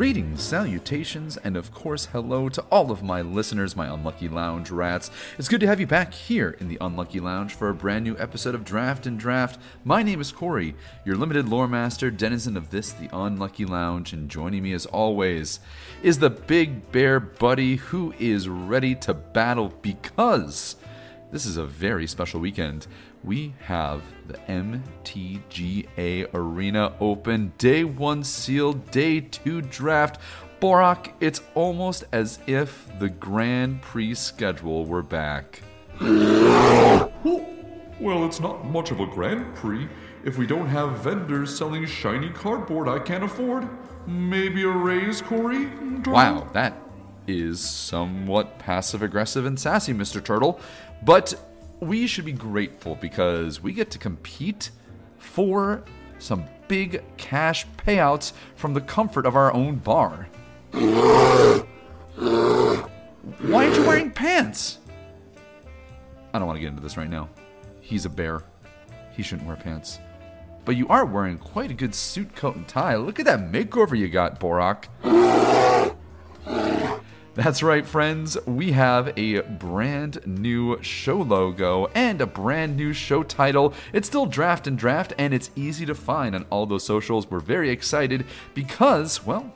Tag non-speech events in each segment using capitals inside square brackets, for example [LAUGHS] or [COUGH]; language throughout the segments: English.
Greetings, salutations, and of course, hello to all of my listeners, my Unlucky Lounge rats. It's good to have you back here in the Unlucky Lounge for a brand new episode of Draft and Draft. My name is Corey, your limited lore master, denizen of this, the Unlucky Lounge, and joining me as always is the big bear buddy who is ready to battle because this is a very special weekend. We have the MTGA Arena Open, day one sealed, day two draft. Borak, it's almost as if the Grand Prix schedule were back. [GASPS] Well, it's not much of a Grand Prix if we don't have vendors selling shiny cardboard I can't afford. Maybe a raise, Corey? Turtle? Wow, that is somewhat passive aggressive and sassy, Mr. Turtle. But we should be grateful because we get to compete for some big cash payouts from the comfort of our own bar. Why aren't you wearing pants? I don't want to get into this right now. He's a bear. He shouldn't wear pants. But you are wearing quite a good suit, coat, and tie. Look at that makeover you got, Borak. That's right, friends. We have a brand new show logo and a brand new show title. It's still Draft and Draft, and it's easy to find on all those socials. We're very excited because, well,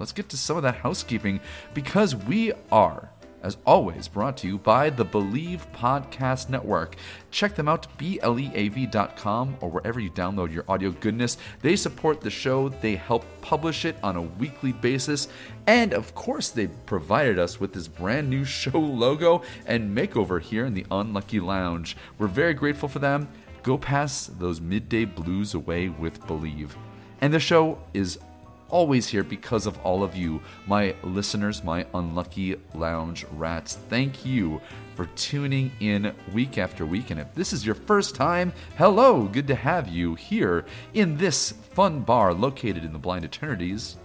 let's get to some of that housekeeping because we are as always, brought to you by the Believe Podcast Network. Check them out, beleav.com, or wherever you download your audio goodness. They support the show, they help publish it on a weekly basis, and of course, they provided us with this brand new [LAUGHS] show logo and makeover here in the Unlucky Lounge. We're very grateful for them. Go pass those midday blues away with Believe. And the show is always here because of all of you, my listeners, my unlucky lounge rats. Thank you for tuning in week after week. And if this is your first time, hello, good to have you here in this fun bar located in the Blind Eternities.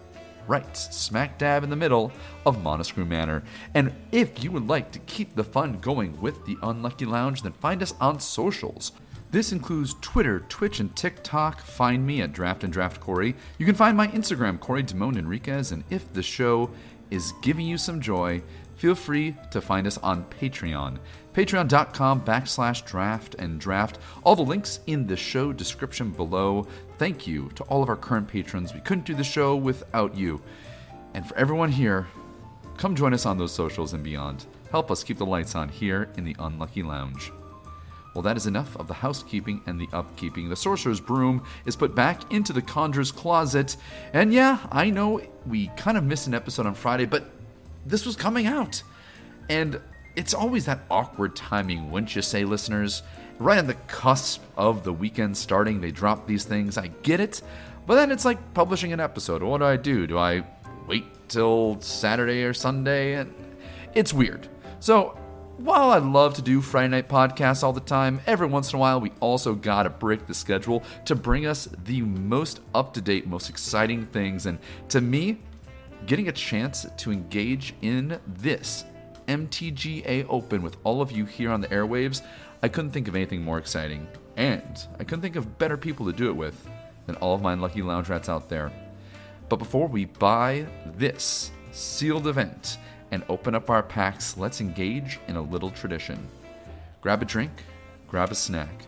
Right, smack dab in the middle of Monoscrew Manor. And if you would like to keep the fun going with the Unlucky Lounge, then find us on socials. This includes Twitter, Twitch, and TikTok. Find me at Draft and Draft Corey. You can find my Instagram, Corey Damone Enriquez. And if the show is giving you some joy, feel free to find us on Patreon. Patreon.com backslash draft and draft. All the links in the show description below. Thank you to all of our current patrons. We couldn't do the show without you. And for everyone here, come join us on those socials and beyond. Help us keep the lights on here in the Unlucky Lounge. Well, that is enough of the housekeeping and the upkeeping. The sorcerer's broom is put back into the conjurer's closet. And yeah, I know we kind of missed an episode on Friday, but this was coming out. And it's always that awkward timing, wouldn't you say, listeners? Right on the cusp of the weekend starting, they drop these things. I get it. But then it's like publishing an episode. What do I do? Do I wait till Saturday or Sunday? And it's weird. So while I'd love to do Friday night podcasts all the time, every once in a while we also gotta break the schedule to bring us the most up to date, most exciting things. And to me, getting a chance to engage in this MTGA Open with all of you here on the airwaves, I couldn't think of anything more exciting. And I couldn't think of better people to do it with than all of my lucky lounge rats out there. But before we buy this sealed event, and open up our packs, let's engage in a little tradition. Grab a drink, grab a snack,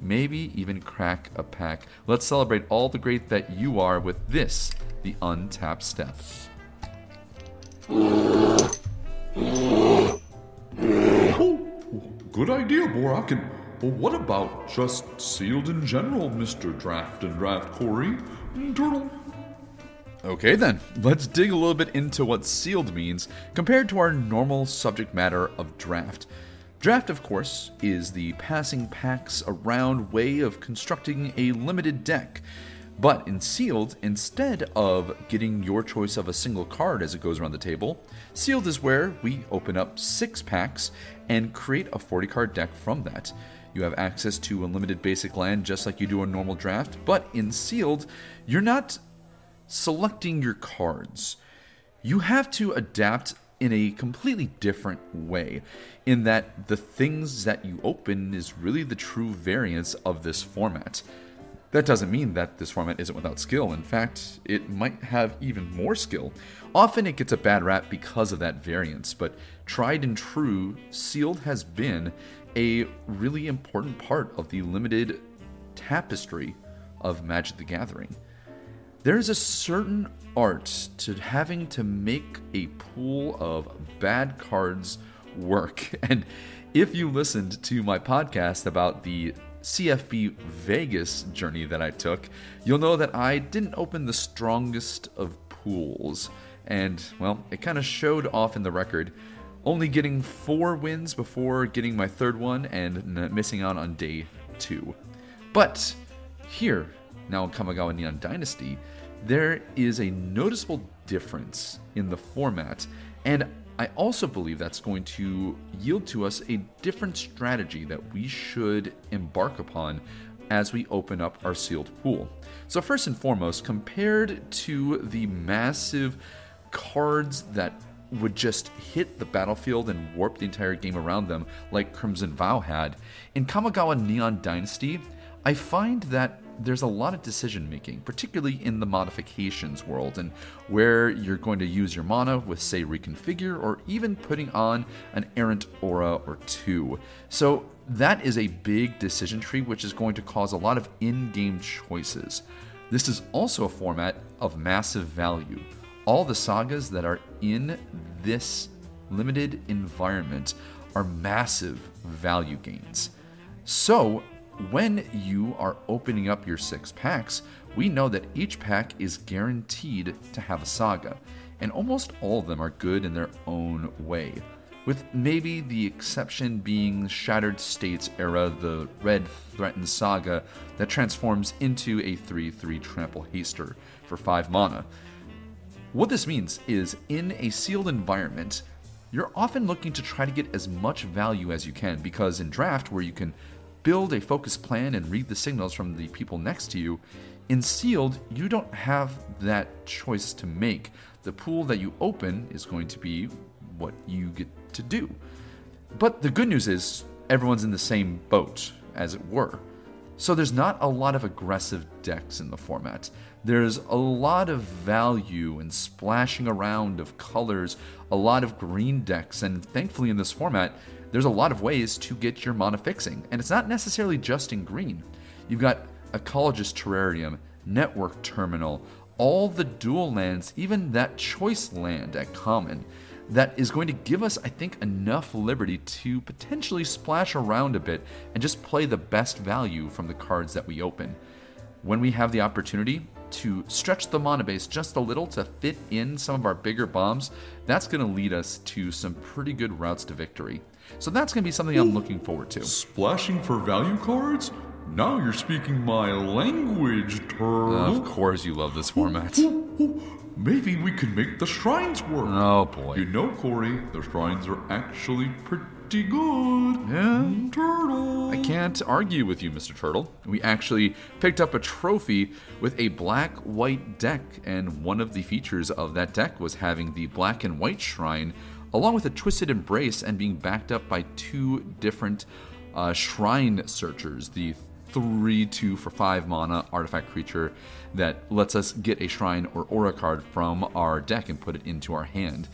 maybe even crack a pack. Let's celebrate all the great that you are with this, the untapped step. Oh, good idea, Borak. And well, what about just sealed in general, Mr. Draft and Draft Corey? Mm, Turtle? Okay, then, let's dig a little bit into what sealed means compared to our normal subject matter of draft. Draft, of course, is the passing packs around way of constructing a limited deck. But in Sealed, instead of getting your choice of a single card as it goes around the table, Sealed is where we open up six packs and create a 40 card deck from that. You have access to unlimited basic land just like you do a normal draft, but in Sealed, you're not selecting your cards. You have to adapt in a completely different way, in that the things that you open is really the true variance of this format. That doesn't mean that this format isn't without skill. In fact, it might have even more skill. Often it gets a bad rap because of that variance, but tried and true, sealed has been a really important part of the limited tapestry of Magic the Gathering. There is a certain art to having to make a pool of bad cards work. [LAUGHS] And if you listened to my podcast about the CFB Vegas journey that I took, you'll know that I didn't open the strongest of pools. And, well, it kind of showed off in the record, only getting four wins before getting my third one and missing out on day two. But here, now in Kamigawa Neon Dynasty, there is a noticeable difference in the format, and I also believe that's going to yield to us a different strategy that we should embark upon as we open up our sealed pool. So, first and foremost, compared to the massive cards that would just hit the battlefield and warp the entire game around them, like Crimson Vow had, in Kamigawa Neon Dynasty, I find that there's a lot of decision making, particularly in the modifications world, and where you're going to use your mana with, say, reconfigure, or even putting on an errant aura or two. So that is a big decision tree, which is going to cause a lot of in game choices. This is also a format of massive value. All the sagas that are in this limited environment are massive value gains. So, when you are opening up your six packs, we know that each pack is guaranteed to have a saga, and almost all of them are good in their own way. With maybe the exception being Shattered States era, the Red Threatened Saga that transforms into a 3 3 Trample Haster for 5 mana. What this means is in a sealed environment, you're often looking to try to get as much value as you can because in draft, where you can build a focused plan and read the signals from the people next to you. In sealed, you don't have that choice to make. The pool that you open is going to be what you get to do. But the good news is, everyone's in the same boat, as it were. So there's not a lot of aggressive decks in the format. There's a lot of value and splashing around of colors, a lot of green decks, and thankfully in this format, there's a lot of ways to get your mana fixing, and it's not necessarily just in green. You've got Ecologist Terrarium, Network Terminal, all the dual lands, even that choice land at common, that is going to give us, I think, enough liberty to potentially splash around a bit and just play the best value from the cards that we open. When we have the opportunity to stretch the mana base just a little to fit in some of our bigger bombs, that's going to lead us to some pretty good routes to victory. So that's going to be something I'm looking forward to. Splashing for value cards? Now you're speaking my language, Turtle. Of course, you love this format. Maybe we can make the shrines work. Oh boy. You know, Corey, the shrines are actually pretty good. Yeah. Turtle. I can't argue with you, Mr. Turtle. We actually picked up a trophy with a black white deck, and one of the features of that deck was having the black and white shrine along with a twisted embrace and being backed up by two different uh, shrine searchers. The three two for five mana artifact creature that lets us get a shrine or aura card from our deck and put it into our hand.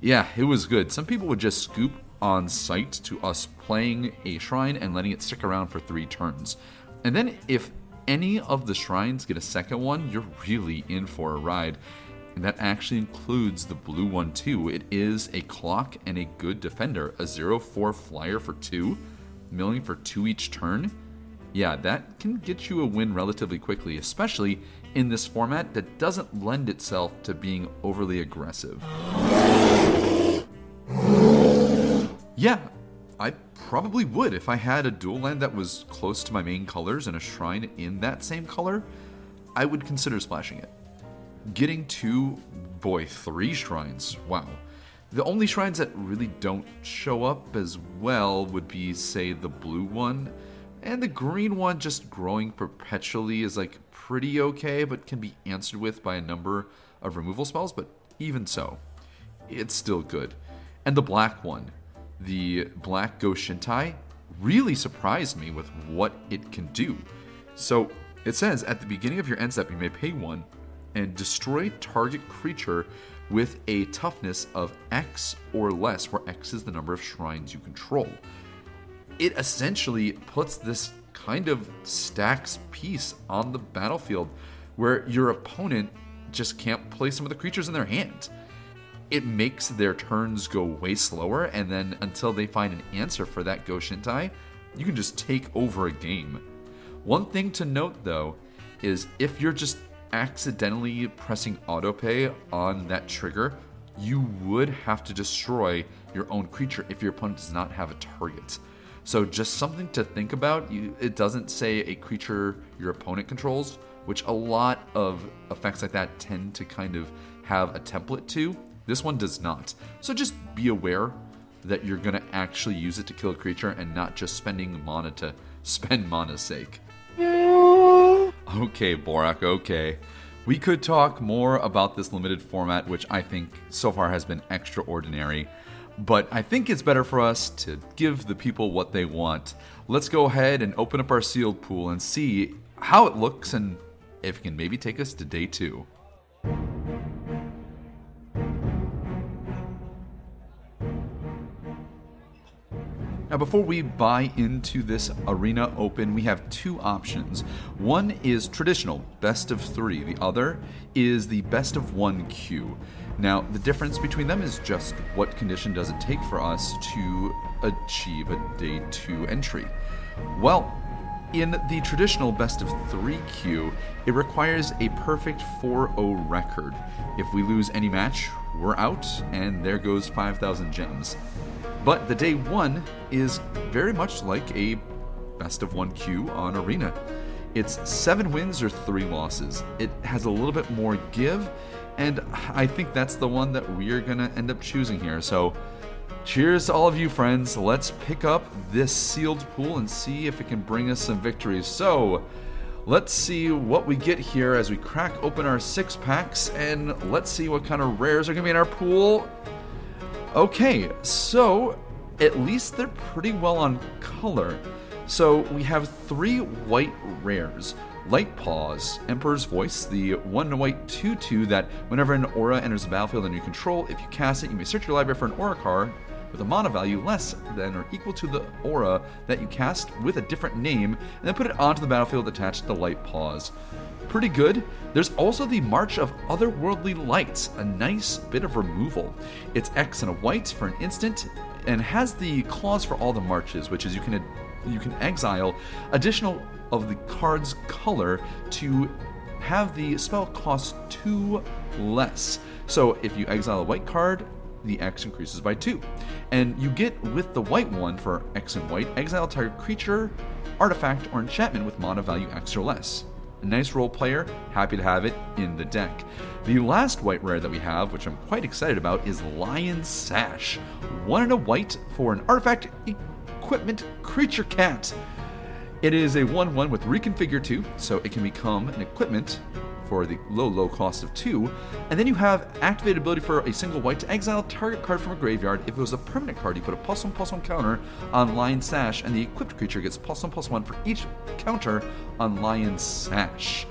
Yeah, it was good. Some people would just scoop on sight to us playing a shrine and letting it stick around for three turns. And then if any of the shrines get a second one, you're really in for a ride and that actually includes the blue one too. It is a clock and a good defender, a 0-4 flyer for two, milling for two each turn. Yeah, that can get you a win relatively quickly, especially in this format that doesn't lend itself to being overly aggressive. Yeah, I probably would if I had a dual land that was close to my main colors and a shrine in that same color. I would consider splashing it getting to, boy, three shrines. Wow. The only shrines that really don't show up as well would be, say, the blue one. And the green one just growing perpetually is like pretty okay, but can be answered with by a number of removal spells, but even so, it's still good. And the black one, the black Go Shintai, really surprised me with what it can do. So it says at the beginning of your end step, you may pay one and destroy target creature with a toughness of X or less, where X is the number of shrines you control. It essentially puts this kind of stacks piece on the battlefield where your opponent just can't play some of the creatures in their hand. It makes their turns go way slower, and then until they find an answer for that Goshintai, you can just take over a game. One thing to note though is if you're just accidentally pressing autopay on that trigger, you would have to destroy your own creature if your opponent does not have a target. So just something to think about. You, it doesn't say a creature your opponent controls, which a lot of effects like that tend to kind of have a template to. This one does not. So just be aware that you're going to actually use it to kill a creature and not just spending mana to [LAUGHS] spend mana's sake. Okay, Borak, okay. We could talk more about this limited format, which I think so far has been extraordinary, but I think it's better for us to give the people what they want. Let's go ahead and open up our sealed pool and see how it looks and if it can maybe take us to day two. Now, before we buy into this Arena Open, we have two options. One is traditional, best of three. The other is the best of one queue. Now, the difference between them is just what condition does it take for us to achieve a day two entry? Well, in the traditional best of three queue, it requires a perfect 4 0 record. If we lose any match, we're out, and there goes 5,000 gems. But the day one is very much like a best of one queue on Arena. It's seven wins or three losses. It has a little bit more give, and I think that's the one that we're gonna end up choosing here. So, cheers to all of you friends. Let's pick up this sealed pool and see if it can bring us some victories. So, let's see what we get here as we crack open our six packs, and let's see what kind of rares are gonna be in our pool. Okay, so at least they're pretty well on color. So we have three white rares. Light Paws, Emperor's Voice, the one white 2 2 that whenever an aura enters the battlefield under your control, if you cast it, you may search your library for an aura card with a mana value less than or equal to the aura that you cast with a different name, and then put it onto the battlefield attached to Light Paws pretty good. There's also the March of Otherworldly Lights, a nice bit of removal. It's X and a white for an instant, and has the clause for all the marches, which is you can you can exile additional of the card's color to have the spell cost two less. So if you exile a white card, the X increases by two. And you get with the white one for X and white, exile target creature, artifact, or enchantment with mana value X or less. A nice role player, happy to have it in the deck. The last white rare that we have, which I'm quite excited about, is Lion Sash. One in a white for an artifact equipment creature cat. It is a 1 1 with reconfigure 2, so it can become an equipment for the low, low cost of 2. And then you have activated ability for a single white to exile target card from a graveyard. If it was a permanent card, you put a plus 1 plus 1 counter on Lion Sash, and the equipped creature gets plus 1 plus 1 for each counter on Lion Sash.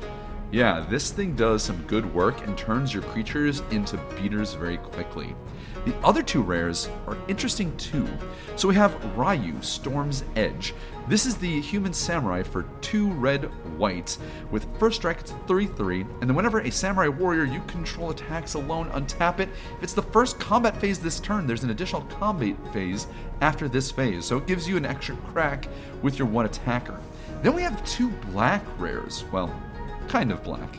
Yeah, this thing does some good work and turns your creatures into beaters very quickly. The other two rares are interesting too. So we have Raiyuu, Storm's Edge. This is the human samurai for two red white. With first strike, it's 3 3, and then whenever a samurai warrior you control attacks alone, untap it. If it's the first combat phase this turn, there's an additional combat phase after this phase, so it gives you an extra crack with your one attacker. Then we have two black rares. Well, kind of black.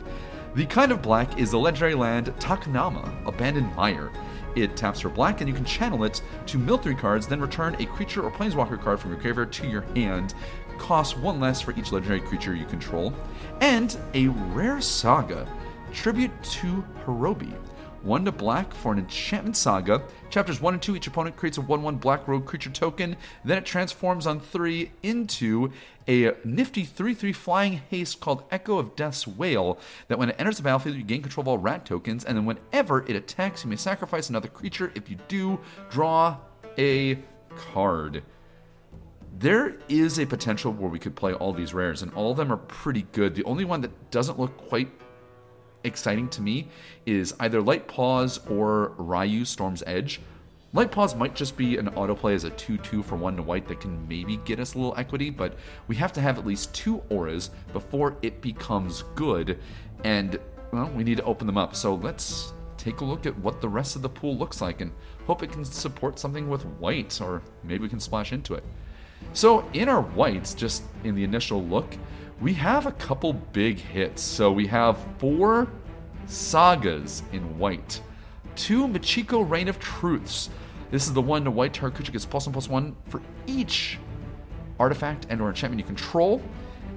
The kind of black is the legendary land Takenuma, Abandoned Mire. It taps for black, and you can channel it to mill three cards, then return a creature or planeswalker card from your graveyard to your hand. Costs one less for each legendary creature you control. And a rare saga, Tribute to Horobi. 1 to black for an enchantment saga. Chapters 1 and 2, each opponent creates a 1 1 black rogue creature token. Then it transforms on 3 into a nifty 3 3 flying haste called Echo of Death's Wail. That when it enters the battlefield, you gain control of all rat tokens, and then whenever it attacks, you may sacrifice another creature. If you do, draw a card there is a potential where we could play all these rares, and all of them are pretty good. The only one that doesn't look quite exciting to me is either Light Paws or Raiyuu Storm's Edge. Light Paws might just be an autoplay as a 2 2 for 1 to white that can maybe get us a little equity, but we have to have at least two auras before it becomes good, and well, we need to open them up. So let's take a look at what the rest of the pool looks like and hope it can support something with white, or maybe we can splash into it. So, in our whites, just in the initial look, we have a couple big hits. So, we have four sagas in white, two Michiko Reign of Truths. This is the one to white creature gets plus one plus one for each artifact and or enchantment you control.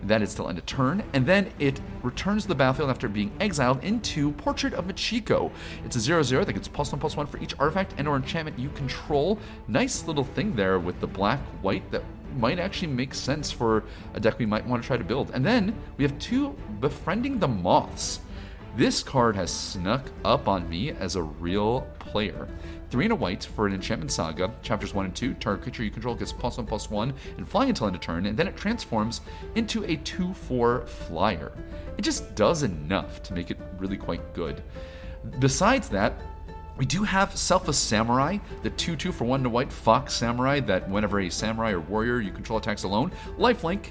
That is till end of turn, and then it returns to the battlefield after being exiled into Portrait of Michiko. It's a 0 0 that gets plus 1 plus 1 for each artifact and or enchantment you control. Nice little thing there with the black white that might actually make sense for a deck we might want to try to build. And then we have two Befriending the Moths. This card has snuck up on me as a real player. Three and a white for an enchantment saga. Chapters one and two. Target creature you control gets plus one plus one and flying until end of turn, and then it transforms into a two-four flyer. It just does enough to make it really quite good. Besides that, we do have Selfless Samurai, the 2 2 for 1 to white Fox Samurai, that whenever a samurai or warrior you control attacks alone, lifelink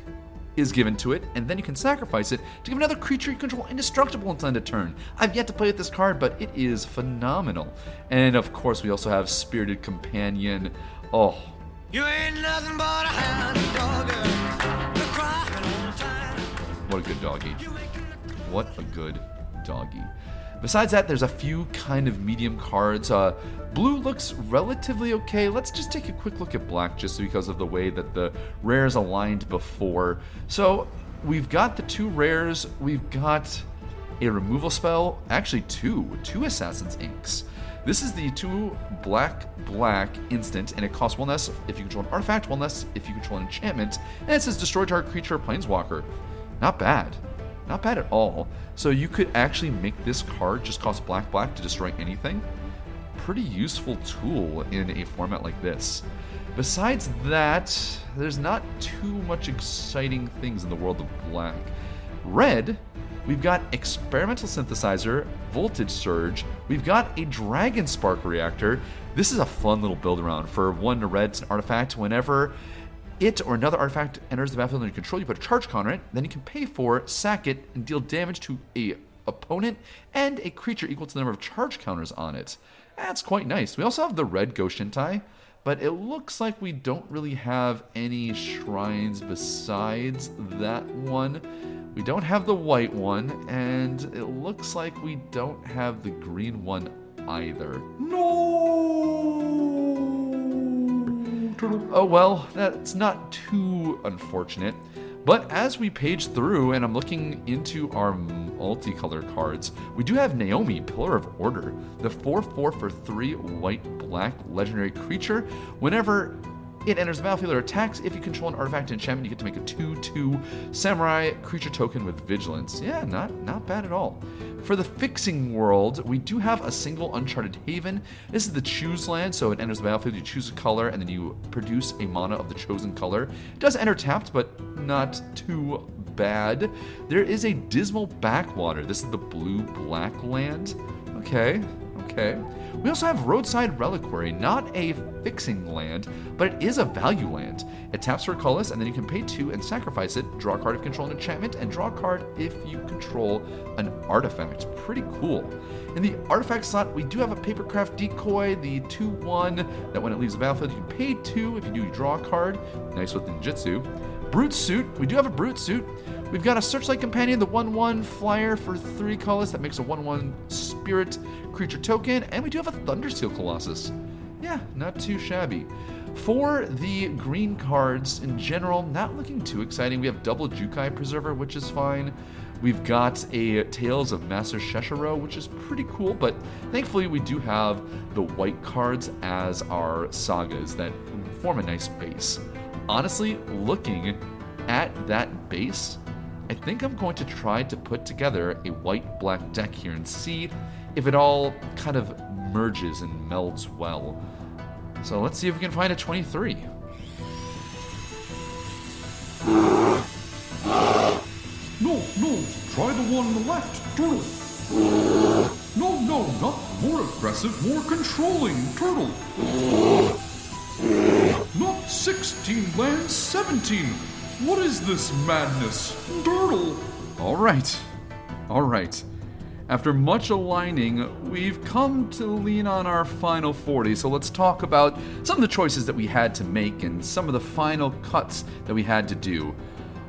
is given to it, and then you can sacrifice it to give another creature you control indestructible until end of turn. I've yet to play with this card, but it is phenomenal. And of course, we also have Spirited Companion. Oh. You ain't nothing but a hound dog. What a good doggy. What a good doggy. Besides that, there's a few kind of medium cards. Uh, blue looks relatively okay. Let's just take a quick look at black just because of the way that the rares aligned before. So we've got the two rares. We've got a removal spell, actually two, two Assassin's Inks. This is the two black black instant, and it costs one less if you control an artifact, one less if you control an enchantment, and it says destroy target creature planeswalker. Not bad. Not bad at all. So you could actually make this card just cost black black to destroy anything. Pretty useful tool in a format like this. Besides that, there's not too much exciting things in the world of black. Red, we've got Experimental Synthesizer, Voltage Surge, we've got a Dragon Spark Reactor. This is a fun little build around for one red, artifact. Whenever it or another artifact enters the battlefield under your control, you put a charge counter on it, then you can pay for, sack it, and deal damage to a opponent and a creature equal to the number of charge counters on it. That's quite nice. We also have the red Goshintai, but it looks like we don't really have any shrines besides that one. We don't have the white one, and it looks like we don't have the green one either. No! Oh well, that's not too unfortunate. But as we page through and I'm looking into our multicolor cards, we do have Naomi, Pillar of Order, the 4 4 for 3 white black legendary creature. Whenever it enters the battlefield or attacks. If you control an artifact enchantment, you get to make a 2-2 samurai creature token with vigilance. Yeah, not not bad at all. For the fixing world, we do have a single uncharted haven. This is the choose land, so it enters the battlefield, you choose a color, and then you produce a mana of the chosen color. It does enter tapped, but not too bad. There is a dismal backwater. This is the blue-black land. Okay, okay. We also have Roadside Reliquary, not a fixing land, but it is a value land. It taps for colorless, and then you can pay two and sacrifice it, draw a card if control an enchantment, and draw a card if you control an artifact. Pretty cool. In the artifact slot, we do have a Papercraft Decoy, the 2 1, that when it leaves the battlefield, you can pay 2. If you do, you draw a card. Nice with Ninjutsu. Brute Suit, we do have a Brute Suit. We've got a Searchlight Companion, the 1 1 flyer for 3 colors that makes a 1 1 spirit creature token, and we do have a Thundersteel Colossus. Yeah, not too shabby. For the green cards in general, not looking too exciting. We have double Jukai Preserver, which is fine. We've got a Tales of Master Seshiro, which is pretty cool, but thankfully we do have the white cards as our sagas that form a nice base. Honestly, looking at that base, I think I'm going to try to put together a white black deck here and see if it all kind of merges and melds well. So let's see if we can find a 23. No, no, try the one on the left, Turtle. No, no, not more aggressive, more controlling, Turtle. Not 16 lands, 17. What is this madness, Turtle? All right. All right. After much aligning, we've come to lean on our final 40, so let's talk about some of the choices that we had to make and some of the final cuts that we had to do.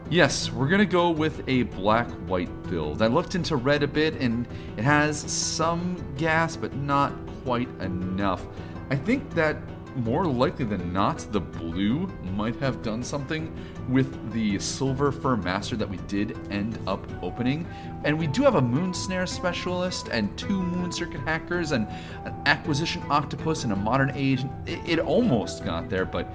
Yes, we're gonna go with a black white build. I looked into red a bit and it has some gas, but not quite enough. I think that more likely than not, the blue might have done something with the silver fur master that we did end up opening. And we do have a moon snare specialist and two moon circuit hackers and an acquisition octopus and a modern age. It, it almost got there, but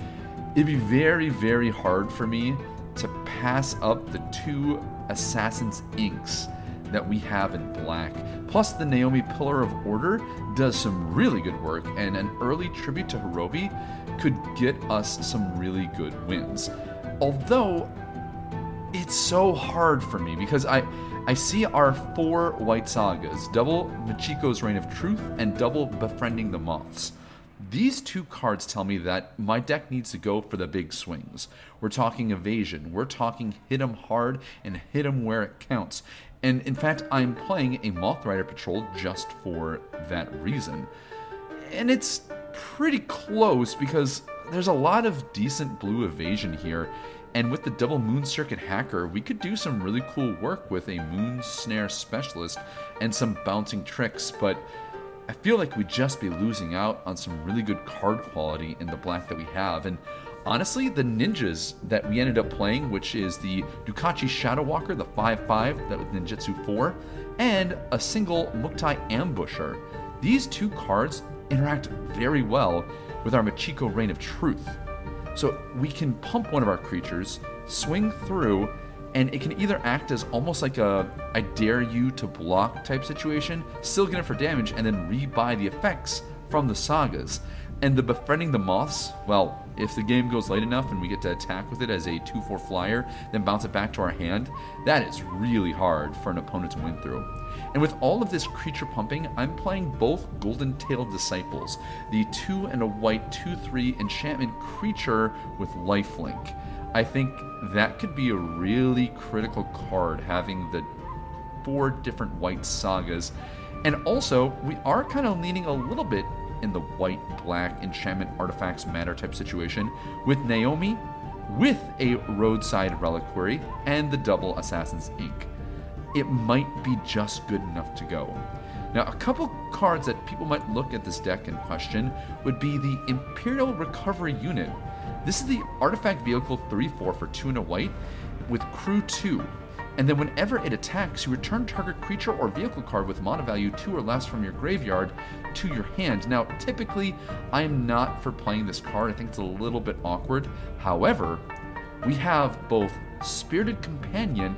it'd be very, very hard for me to pass up the two Assassin's Inks that we have in black. Plus, the Naomi Pillar of Order does some really good work, and an early tribute to Horobi could get us some really good wins. Although, it's so hard for me because I. I see our four white sagas double Michiko's Reign of Truth and double Befriending the Moths. These two cards tell me that my deck needs to go for the big swings. We're talking evasion, we're talking hit 'em hard and hit 'em where it counts. And in fact, I'm playing a Moth Rider Patrol just for that reason. And it's pretty close because there's a lot of decent blue evasion here. And with the double moon circuit hacker, we could do some really cool work with a moon snare specialist and some bouncing tricks, but I feel like we'd just be losing out on some really good card quality in the black that we have. And honestly, the ninjas that we ended up playing, which is the Dokuchi Shadow Walker, the 5 5 that with Ninjutsu 4, and a single Mukotai Ambusher, these two cards interact very well with our Michiko Reign of Truth. So we can pump one of our creatures, swing through, and it can either act as almost like a I dare you to block type situation, still get it for damage, and then rebuy the effects from the sagas. And the befriending the moths, well, if the game goes late enough and we get to attack with it as a 2 4 flyer, then bounce it back to our hand, that is really hard for an opponent to win through. And with all of this creature pumping, I'm playing both Golden Tailed Disciples, the 2 and a white 2 3 enchantment creature with lifelink. I think that could be a really critical card having the four different white sagas. And also, we are kind of leaning a little bit in the white black enchantment artifacts matter type situation with Naomi, with a roadside reliquary, and the double Assassin's Ink. It might be just good enough to go. Now, a couple cards that people might look at this deck and question would be the Imperial Recovery Unit. This is the artifact vehicle 3 4 for 2 and a white with crew 2. And then whenever it attacks, you return target creature or vehicle card with mana value 2 or less from your graveyard to your hand. Now, typically, I am not for playing this card. I think it's a little bit awkward. However, we have both Spirited Companion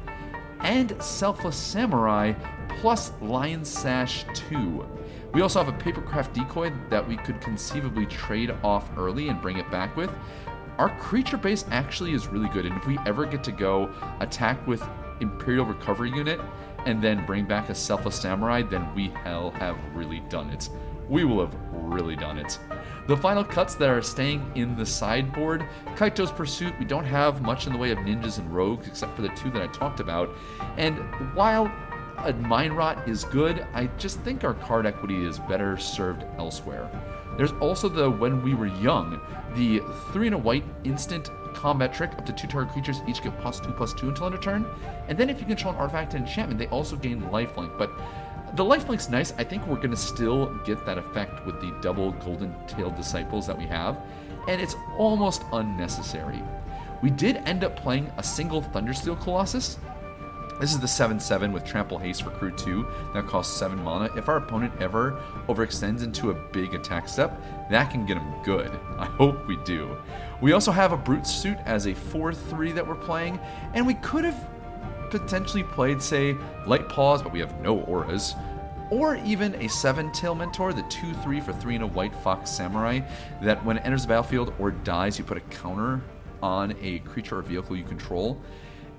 and Selfless Samurai plus Lion Sash 2. We also have a Papercraft Decoy that we could conceivably trade off early and bring it back with. Our creature base actually is really good, and if we ever get to go attack with Imperial Recovery Unit and then bring back a Selfless Samurai, then we hell have really done it. We will have really done it. The final cuts that are staying in the sideboard Kaito's Pursuit, we don't have much in the way of ninjas and rogues except for the two that I talked about. And while a Mind Rot is good, I just think our card equity is better served elsewhere. There's also the When We Were Young, the 3 and a white instant combat trick. Up to two target creatures each get plus 2 plus 2 until end of turn. And then if you control an artifact and enchantment, they also gain lifelink. But the lifelink's nice. I think we're going to still get that effect with the double golden tailed disciples that we have. And it's almost unnecessary. We did end up playing a single Thundersteel Colossus, This is the 7 7 with Trample Haste for Crew 2 that costs 7 mana. If our opponent ever overextends into a big attack step, that can get him good. [LAUGHS] I hope we do. We also have a Brute Suit as a 4 3 that we're playing, and we could have potentially played, say, Light Paws, but we have no auras. Or even a 7 Tail Mentor, the 2 3 for 3 and a White Fox Samurai, that when it enters the battlefield or dies, you put a counter on a creature or vehicle you control.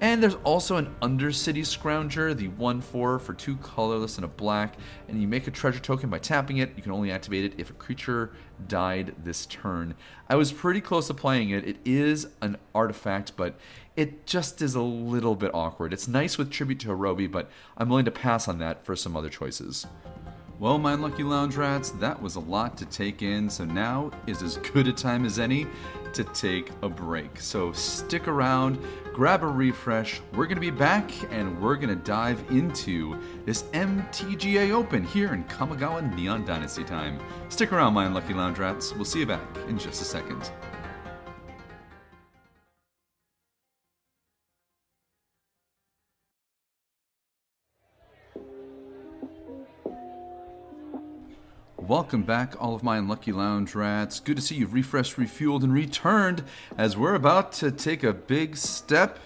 And there's also an Undercity Scrounger, the 1 4 for 2 colorless and a black. And you make a treasure token by tapping it. You can only activate it if a creature died this turn. I was pretty close to playing it. It is an artifact, but it just is a little bit awkward. It's nice with Tribute to Horobi, but I'm willing to pass on that for some other choices. Well, my unlucky lounge rats, that was a lot to take in, so now is as good a time as any to take a break. So stick around, grab a refresh. We're going to be back and we're going to dive into this MTGA Open here in Kamigawa Neon Dynasty time. Stick around, my unlucky lounge rats. We'll see you back in just a second. Welcome back, all of my unlucky lounge rats. Good to see you've refreshed, refueled, and returned as we're about to take a big step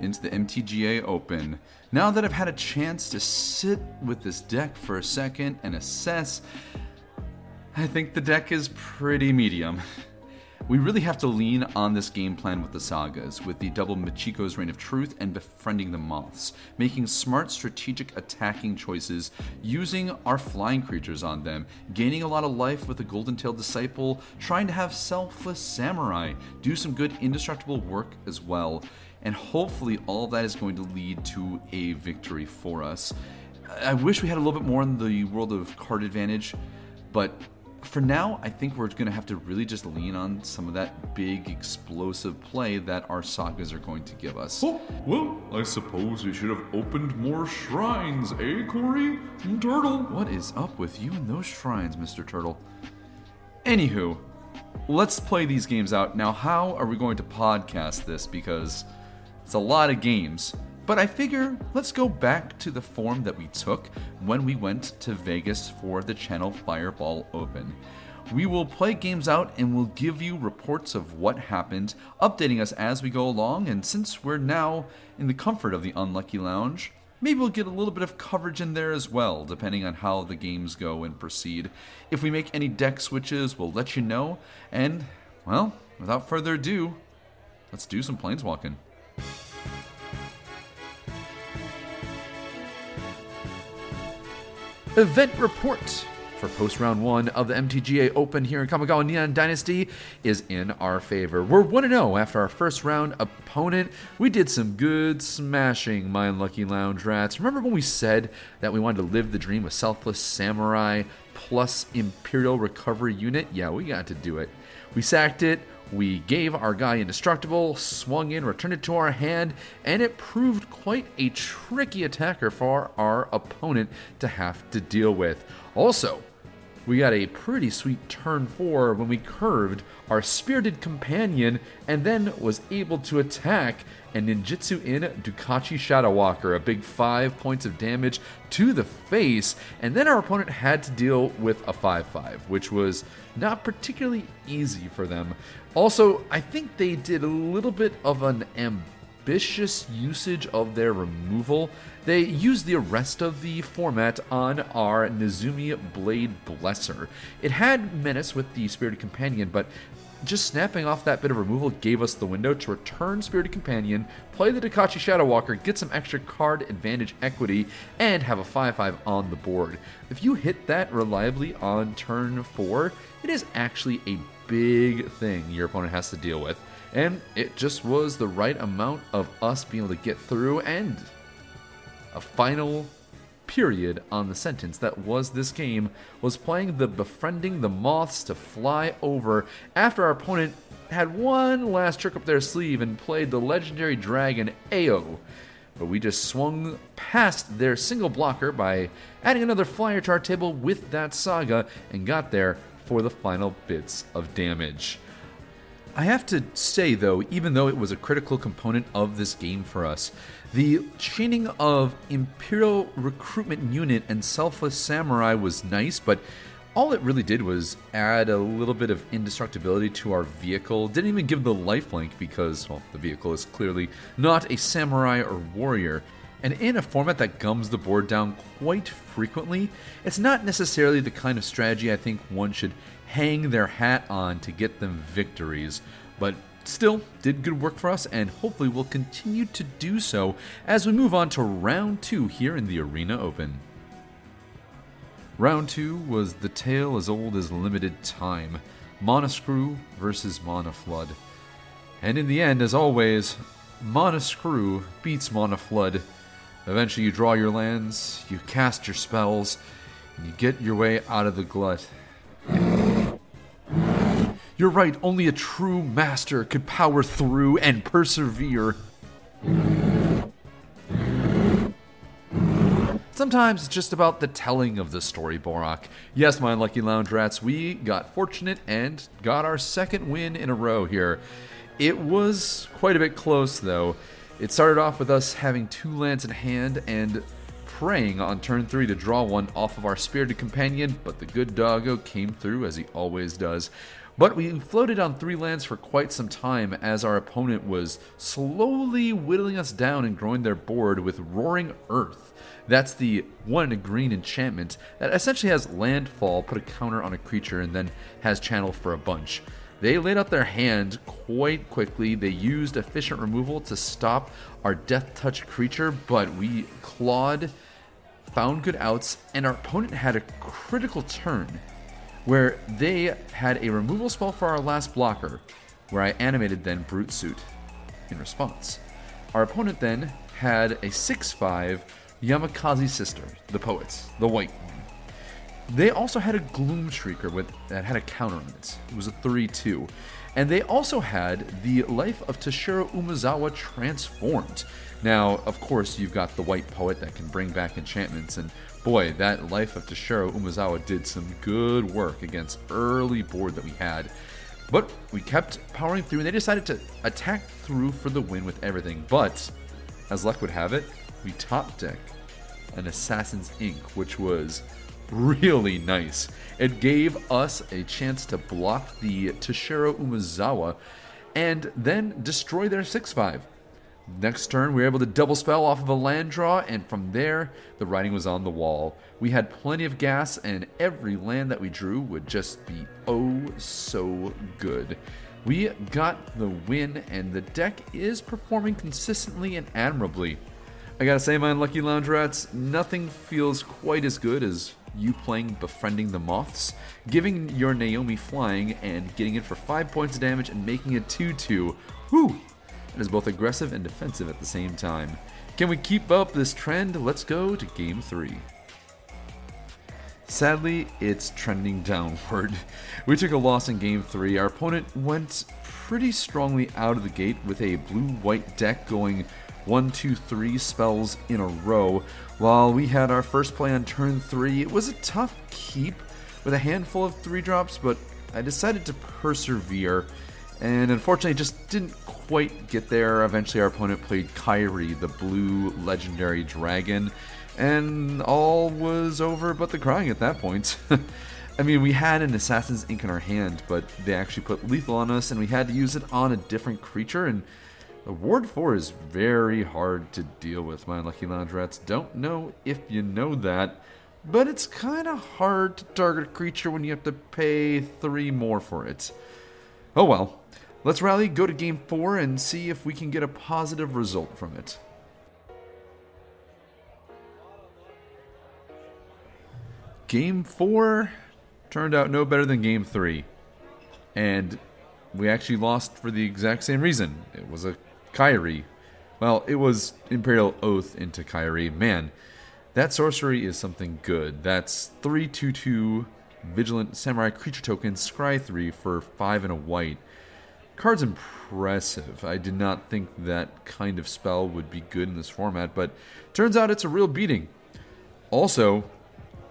into the MTGA Open. Now that I've had a chance to sit with this deck for a second and assess, I think the deck is pretty medium. [LAUGHS] We really have to lean on this game plan with the sagas, with the double Michiko's Reign of Truth and befriending the Moths, making smart strategic attacking choices, using our flying creatures on them, gaining a lot of life with the Golden Tail Disciple, trying to have Selfless Samurai, do some good indestructible work as well, and hopefully all that is going to lead to a victory for us. I wish we had a little bit more in the world of card advantage, but for now, I think we're going to have to really just lean on some of that big explosive play that our sagas are going to give us. Oh, well, I suppose we should have opened more shrines, eh, Corey? Turtle? What is up with you and those shrines, Mr. Turtle? Anywho, let's play these games out. Now, how are we going to podcast this? Because it's a lot of games. But I figure let's go back to the form that we took when we went to Vegas for the Channel Fireball Open. We will play games out and we'll give you reports of what happened, updating us as we go along. And since we're now in the comfort of the Unlucky Lounge, maybe we'll get a little bit of coverage in there as well, depending on how the games go and proceed. If we make any deck switches, we'll let you know. And, well, without further ado, let's do some planeswalking. Event report for post round one of the MTGA Open here in Kamigawa Neon Dynasty is in our favor. We're 1 0 after our first round opponent. We did some good smashing, my unlucky lounge rats. Remember when we said that we wanted to live the dream of Selfless Samurai plus Imperial Recovery Unit? Yeah, we got to do it. We sacked it, we gave our guy indestructible, swung in, returned it to our hand, and it proved quite a tricky attacker for our opponent to have to deal with. Also, we got a pretty sweet turn four when we curved our spirited companion and then was able to attack and ninjutsu in Dokuchi Shadowwalker, a big five points of damage to the face, and then our opponent had to deal with a 5 5, which was not particularly easy for them. Also, I think they did a little bit of an ambitious usage of their removal. They used the rest of the format on our Nezumi Blade Blesser. It had Menace with the Spirited Companion, but just snapping off that bit of removal gave us the window to return Spirited Companion, play the Dokuchi Shadowwalker, get some extra card advantage equity, and have a 5 5 on the board. If you hit that reliably on turn 4, it is actually a big thing your opponent has to deal with. And it just was the right amount of us being able to get through and a final period on the sentence that was this game was playing the befriending the moths to fly over after our opponent had one last trick up their sleeve and played the legendary dragon Ao. But we just swung past their single blocker by adding another flyer to our table with that saga and got there for the final bits of damage. I have to say, though, even though it was a critical component of this game for us, the chaining of Imperial Recruitment Unit and Selfless Samurai was nice, but all it really did was add a little bit of indestructibility to our vehicle. Didn't even give the lifelink because, well, the vehicle is clearly not a samurai or warrior. And in a format that gums the board down quite frequently, it's not necessarily the kind of strategy I think one should hang their hat on to get them victories. But still, did good work for us, and hopefully will continue to do so as we move on to round two here in the Arena Open. Round two was the tale as old as limited time Monoscrew versus Monoflood. And in the end, as always, Monoscrew beats Monoflood. Eventually, you draw your lands, you cast your spells, and you get your way out of the glut. You're right, only a true master could power through and persevere. Sometimes it's just about the telling of the story, Borak. Yes, my unlucky lounge rats, we got fortunate and got our second win in a row here. It was quite a bit close, though. It started off with us having two lands in hand and praying on turn three to draw one off of our spirited companion, but the good doggo came through as he always does. But we floated on three lands for quite some time as our opponent was slowly whittling us down and growing their board with Roaring Earth. That's the one green enchantment that essentially has landfall, put a counter on a creature, and then has channel for a bunch. They laid out their hand quite quickly. They used efficient removal to stop our death touch creature, but we clawed, found good outs, and our opponent had a critical turn where they had a removal spell for our last blocker, where I animated then Brute Suit in response. Our opponent then had a 6 5 Yamakaze Sister, the poets, the white one. They also had a Gloomshrieker with, that had a counter on it. It was a 3 2. And they also had the Life of Toshiro Umezawa transformed. Now, of course, you've got the White Poet that can bring back enchantments, and boy, that Life of Toshiro Umezawa did some good work against early board that we had. But we kept powering through, and they decided to attack through for the win with everything. But, as luck would have it, we top deck an Assassin's Ink, which was really nice. It gave us a chance to block the Toshiro Umezawa and then destroy their 6 5. Next turn, we were able to double spell off of a land draw, and from there, the writing was on the wall. We had plenty of gas, and every land that we drew would just be oh so good. We got the win, and the deck is performing consistently and admirably. I gotta say, my unlucky lounge rats, nothing feels quite as good as you playing Befriending the Moths, giving your Naomi flying and getting it for 5 points of damage and making it 2 2. Whew! It is both aggressive and defensive at the same time. Can we keep up this trend? Let's go to game 3. Sadly, it's trending [LAUGHS] downward. We took a loss in game 3. Our opponent went pretty strongly out of the gate with a blue white deck going one, two, three spells in a row. While we had our first play on turn three, it was a tough keep with a handful of three drops, but I decided to persevere and unfortunately just didn't quite get there. Eventually, our opponent played Kairi, the blue legendary dragon, and all was over but the crying at that point. [LAUGHS] I mean, we had an Assassin's Ink in our hand, but they actually put lethal on us, and we had to use it on a different creature, and Ward 4 is very hard to deal with, my lucky lounge rats. Don't know if you know that, but it's kind of hard to target a creature when you have to pay 3 more for it. Oh well. Let's rally, go to game 4, and see if we can get a positive result from it. Game 4 turned out no better than game 3. And we actually lost for the exact same reason. It was a Kairi. Well, it was Imperial Oath into Kairi. Man, that sorcery is something good. That's 322 Vigilant Samurai Creature Token, Scry 3 for 5 and a white. Card's impressive. I did not think that kind of spell would be good in this format, but turns out it's a real beating. Also,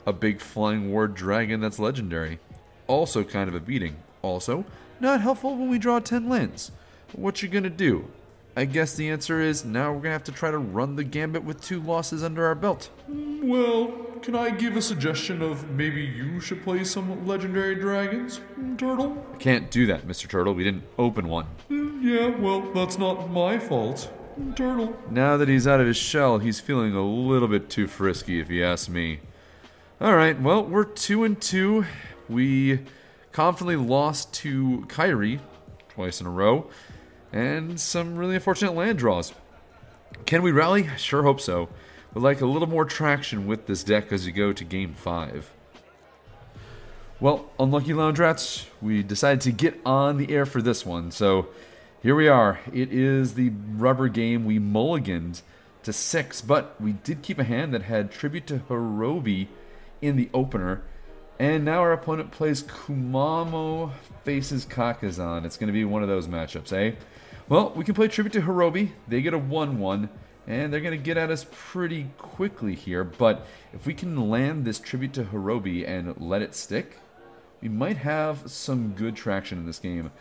a big flying ward dragon that's legendary. Also kind of a beating. Also, not helpful when we draw 10 lands. What you gonna do? I guess the answer is now we're gonna have to try to run the gambit with two losses under our belt. Well, can I give a suggestion of maybe you should play some legendary dragons, Turtle? I can't do that, Mr. Turtle. We didn't open one. Yeah, well, that's not my fault, Turtle. Now that he's out of his shell, he's feeling a little bit too frisky, if you ask me. All right, well, we're two and two. We confidently lost to Kairi twice in a row and some really unfortunate land draws. Can we rally? Sure hope so. Would like a little more traction with this deck as you go to game five. Well, unlucky lounge rats, we decided to get on the air for this one, so here we are. It is the rubber game. We mulliganed to six, but we did keep a hand that had tribute to Horobi in the opener. And now our opponent plays Kumano faces Kakkazan. It's going to be one of those matchups, eh? Well, we can play tribute to Horobi. They get a 1 1, and they're going to get at us pretty quickly here. But if we can land this tribute to Horobi and let it stick, we might have some good traction in this game.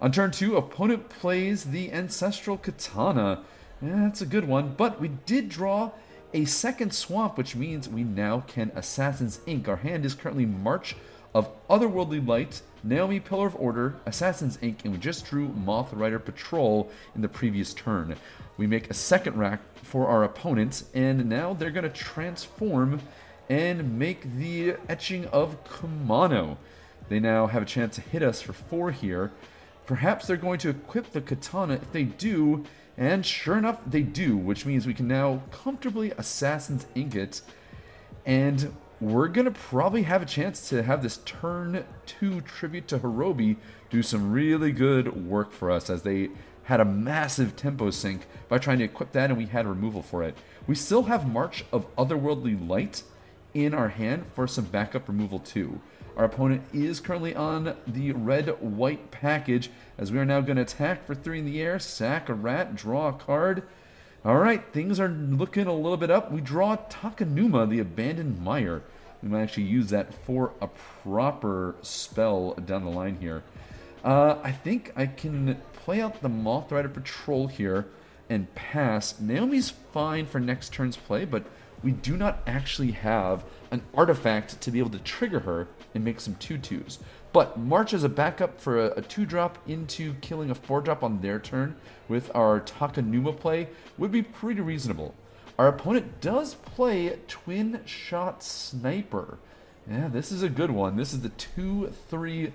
On turn 2, opponent plays the Ancestral Katana. Yeah, that's a good one, but we did draw a second swamp, which means we now can Assassin's Ink. Our hand is currently March of Otherworldly Light, Naomi Pillar of Order, Assassin's Ink, and we just drew Mothrider Patrol in the previous turn. We make a second rack for our opponents, and now they're going to transform and make the etching of Kumano. They now have a chance to hit us for four here. Perhaps they're going to equip the katana. If they do, and sure enough, they do, which means we can now comfortably Assassin's Ink it. And we're going to probably have a chance to have this turn 2 tribute to Horobi do some really good work for us as they had a massive tempo sync by trying to equip that and we had removal for it. We still have March of Otherworldly Light in our hand for some backup removal too. Our opponent is currently on the red-white package as we are now going to attack for three in the air, sack a rat, draw a card. All right, things are looking a little bit up. We draw Takenuma, the Abandoned Mire. We might actually use that for a proper spell down the line here. Uh, I think I can play out the Moth Rider Patrol here and pass. Naomi's fine for next turn's play, but we do not actually have an artifact to be able to trigger her and make some 2-2s. But March as a backup for a, a 2-drop into killing a 4-drop on their turn with our Takenuma play would be pretty reasonable. Our opponent does play Twin Shot Sniper. Yeah, this is a good one. This is the 2-3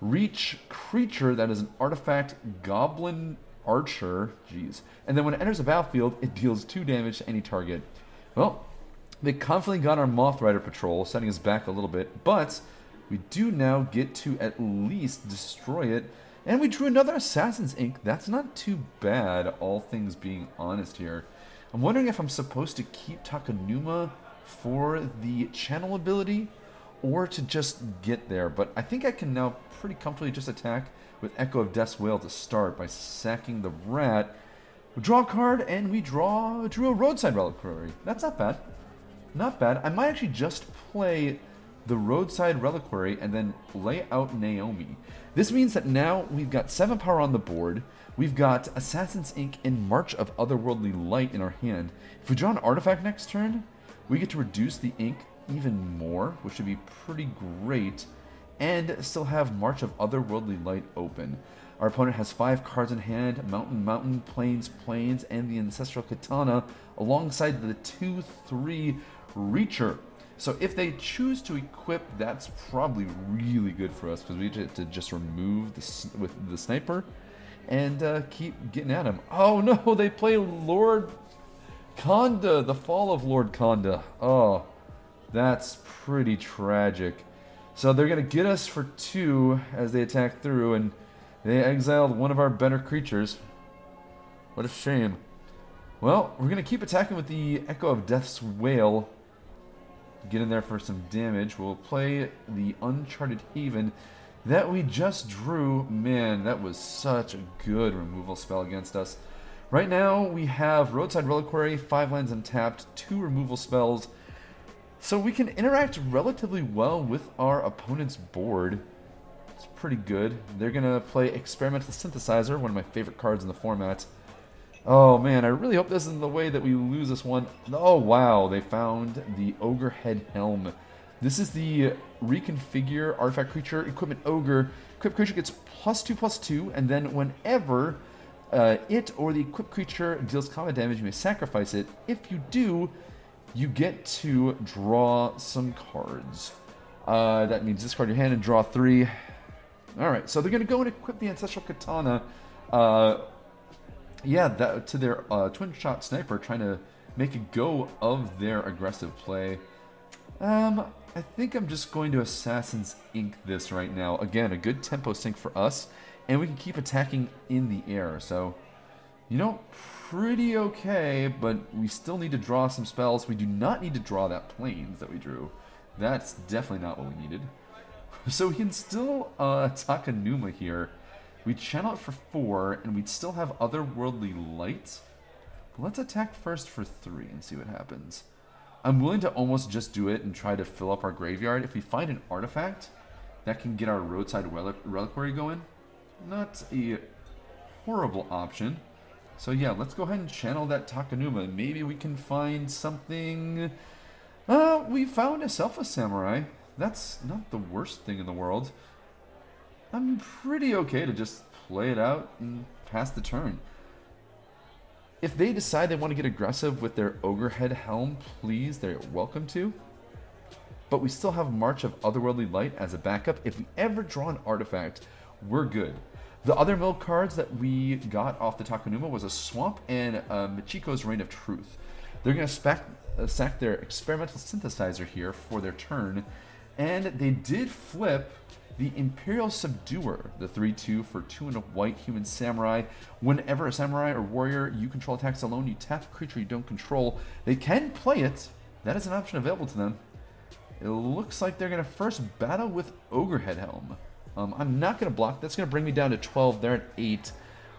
reach creature that is an artifact goblin archer. Jeez. And then when it enters the battlefield, it deals 2 damage to any target. Well, they confidently got our Moth Rider patrol, setting us back a little bit, but we do now get to at least destroy it. And we drew another Assassin's Ink. That's not too bad, all things being honest here. I'm wondering if I'm supposed to keep Takenuma for the channel ability or to just get there, but I think I can now pretty comfortably just attack with Echo of Death's Wail to start by sacking the rat. We draw a card and we draw drew a roadside reliquary. That's not bad. Not bad. I might actually just play the roadside reliquary and then lay out Naomi. This means that now we've got seven power on the board. We've got Assassin's Ink and March of Otherworldly Light in our hand. If we draw an artifact next turn, we get to reduce the ink even more, which would be pretty great, and still have March of Otherworldly Light open. Our opponent has five cards in hand Mountain, Mountain, Plains, Plains, and the Ancestral Katana alongside the 2 3 Reacher. So if they choose to equip, that's probably really good for us because we get to just remove the, with the sniper and uh, keep getting at him. Oh no, [LAUGHS] they play Lord Konda, the fall of Lord Konda. Oh, that's pretty tragic. So they're gonna get us for two as they attack through, and they exiled one of our better creatures. What a shame. Well, we're gonna keep attacking with the Echo of Death's Wail. Get in there for some damage. We'll play the Uncharted Haven that we just drew. Man, that was such a good removal spell against us. Right now, we have Roadside Reliquary, 5 lands untapped, 2 removal spells, so we can interact relatively well with our opponent's board. It's pretty good. They're gonna play Experimental Synthesizer, one of my favorite cards in the format. Oh man, I really hope this isn't the way that we lose this one. Oh wow, they found the Ogre Head Helm. This is the reconfigure artifact creature equipment ogre. Equipped creature gets plus two plus two, and then whenever uh, it or the equipped creature deals combat damage, you may sacrifice it. If you do, you get to draw some cards. Uh, that means discard your hand and draw three. All right, so they're going to go and equip the Ancestral Katana. Uh, yeah, that, to their uh, twin shot sniper, trying to make a go of their aggressive play. Um, I think I'm just going to Assassin's Ink this right now. Again, a good tempo sync for us, and we can keep attacking in the air. So, you know, pretty okay, but we still need to draw some spells. We do not need to draw that planes that we drew. That's definitely not what we needed. [LAUGHS] So we can still uh, Takenuma here. We channel it for four, and we'd still have otherworldly light. Let's attack first for three and see what happens. I'm willing to almost just do it and try to fill up our graveyard. If we find an artifact that can get our roadside reliquary going, not a horrible option. So yeah, let's go ahead and channel that Takenuma. Maybe we can find something... Uh, we found a Selfless Samurai. That's not the worst thing in the world. I'm pretty okay to just play it out and pass the turn. If they decide they want to get aggressive with their Ogre Head Helm, please, they're welcome to. But we still have March of Otherworldly Light as a backup. If we ever draw an artifact, we're good. The other mill cards that we got off the Takenuma was a Swamp and uh, Michiko's Reign of Truth. They're going to uh, sack their Experimental Synthesizer here for their turn, and they did flip the Imperial Subduer, the 3 2 for 2 and a white human samurai. Whenever a samurai or warrior you control attacks alone, you tap a creature you don't control. They can play it, that is an option available to them. It looks like they're going to first battle with Ogrehead Helm. Um, I'm not going to block. That's going to bring me down to 12. They're at 8.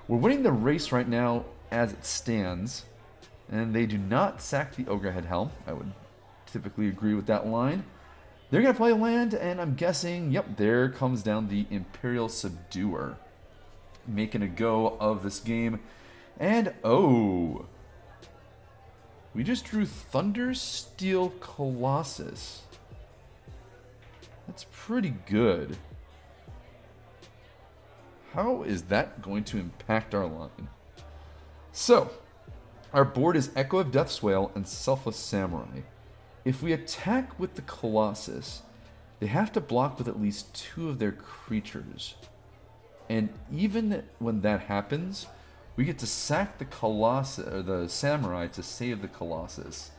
We're winning the race right now as it stands. And they do not sack the Ogrehead Helm. I would typically agree with that line. They're going to play land, and I'm guessing, yep, there comes down the Imperial Subduer. Making a go of this game. And, oh. We just drew Thundersteel Colossus. That's pretty good. How is that going to impact our line? So, our board is Echo of Death's Wail and Selfless Samurai. If we attack with the Colossus, they have to block with at least two of their creatures. And even when that happens, we get to sack the Colossus or the Samurai to save the Colossus.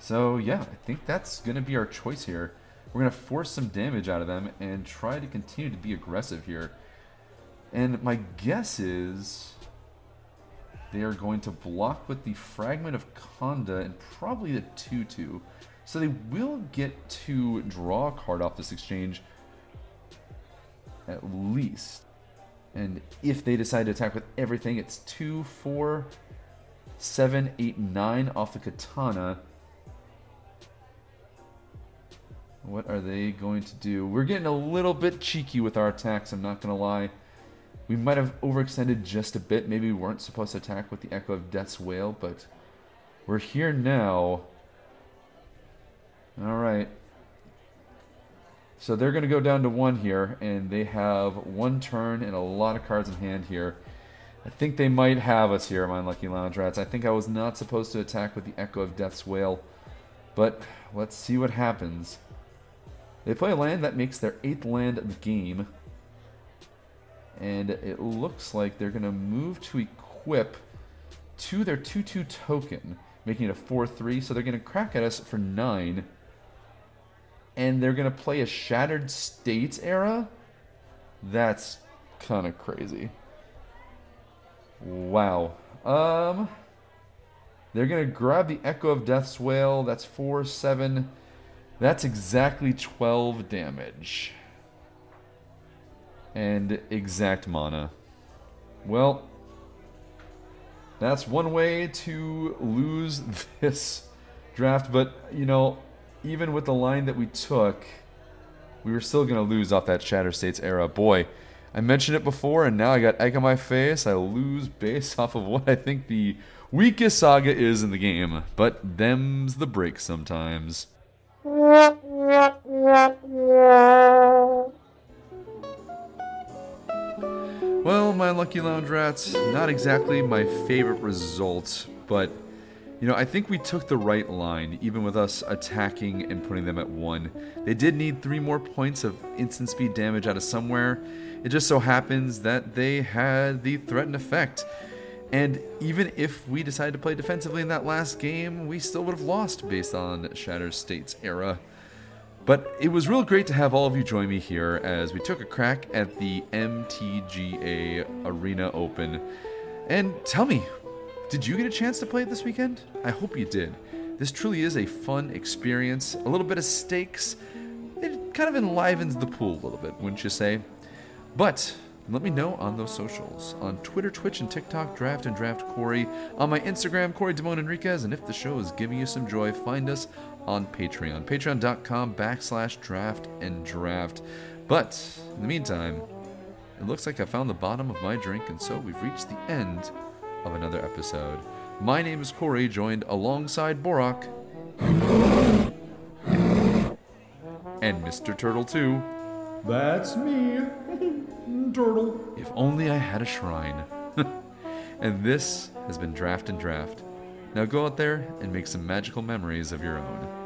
So yeah, I think that's gonna be our choice here. We're gonna force some damage out of them and try to continue to be aggressive here. And my guess is they are going to block with the Fragment of Konda and probably the 2-2. So they will get to draw a card off this exchange at least. And if they decide to attack with everything, it's 2, 4, 7, 8, 9 off the katana. What are they going to do? We're getting a little bit cheeky with our attacks, I'm not going to lie. We might have overextended just a bit. Maybe we weren't supposed to attack with the Echo of Death's Wail, but we're here now. All right. So they're going to go down to one here, and they have one turn and a lot of cards in hand here. I think they might have us here, my Unlucky Lounge Rats. I think I was not supposed to attack with the Echo of Death's Wail, but let's see what happens. They play a land that makes their eighth land of the game, and it looks like they're going to move to equip to their 2-2 token, making it a 4-3, so they're going to crack at us for 9 and they're gonna play a Shattered States era. That's kind of crazy. Wow. Um, they're gonna grab the Echo of Death's Wail. That's four, seven. That's exactly twelve damage. And exact mana. Well, that's one way to lose [LAUGHS] this draft, but you know, even with the line that we took, we were still going to lose off that Shatter States era. Boy, I mentioned it before, and now I got egg on my face. I lose based [LAUGHS] off of what I think the weakest saga is in the game. But them's the breaks sometimes. Well, my lucky lounge rats, not exactly my favorite result, but you know, I think we took the right line, even with us attacking and putting them at one. They did need three more points of instant speed damage out of somewhere. It just so happens that they had the threatened effect. And even if we decided to play defensively in that last game, we still would have lost based on Shatter State's era. But it was real great to have all of you join me here as we took a crack at the MTGA Arena Open. And tell me, did you get a chance to play it this weekend? I hope you did. This truly is a fun experience, a little bit of stakes. It kind of enlivens the pool a little bit, wouldn't you say? But let me know on those socials on Twitter, Twitch, and TikTok, Draft and Draft Corey. On my Instagram, Corey Damone Enriquez. And if the show is giving you some joy, find us on Patreon, patreon.com backslash draft and draft. But in the meantime, it looks like I found the bottom of my drink, and so we've reached the end of another episode. My name is Corey, joined alongside Borak and Mr. Turtle too. That's me, [LAUGHS] Turtle. If only I had a shrine. [LAUGHS] and this has been Draft and Draft. Now go out there and make some magical memories of your own.